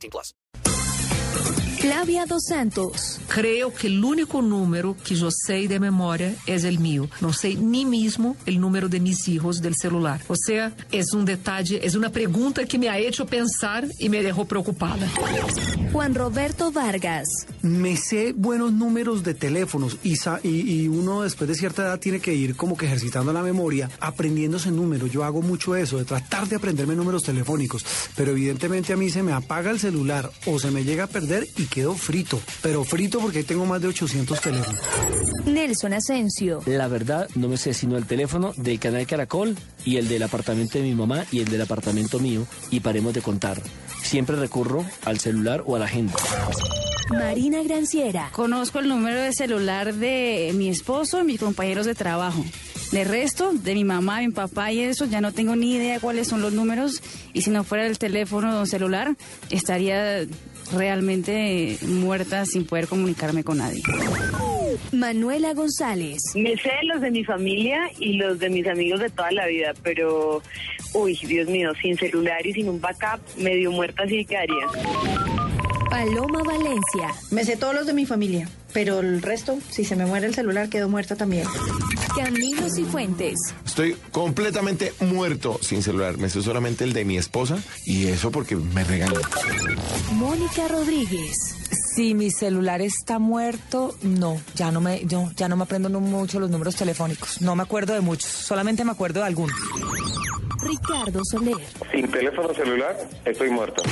18 plus. Flavia dos Santos. Creo que el único número que yo sé de memoria es el mío. No sé ni mismo el número de mis hijos del celular. O sea, es un detalle, es una pregunta que me ha hecho pensar y me dejó preocupada. Juan Roberto Vargas. Me sé buenos números de teléfonos y, y uno después de cierta edad tiene que ir como que ejercitando la memoria, aprendiéndose números. Yo hago mucho eso, de tratar de aprenderme números telefónicos, pero evidentemente a mí se me apaga el celular o se me llega a perder y quedo frito. Pero frito porque tengo más de 800 teléfonos. Nelson Asensio. La verdad, no me sé sino el teléfono del canal Caracol y el del apartamento de mi mamá y el del apartamento mío y paremos de contar. Siempre recurro al celular o a la agenda. Marina Granciera. Conozco el número de celular de mi esposo y mis compañeros de trabajo. De resto, de mi mamá, mi papá y eso, ya no tengo ni idea cuáles son los números. Y si no fuera el teléfono o celular, estaría realmente muerta sin poder comunicarme con nadie. Manuela González. Me sé los de mi familia y los de mis amigos de toda la vida, pero, uy, Dios mío, sin celular y sin un backup, medio muerta sí quedaría. Paloma Valencia. Me sé todos los de mi familia, pero el resto, si se me muere el celular, quedo muerta también. Camilo Cifuentes. Estoy completamente muerto sin celular. Me sé solamente el de mi esposa y eso porque me regaña. Mónica Rodríguez. Si mi celular está muerto, no, ya no me, yo ya no me aprendo no mucho los números telefónicos. No me acuerdo de muchos, solamente me acuerdo de algunos. Ricardo Soler. Sin teléfono celular, estoy muerto.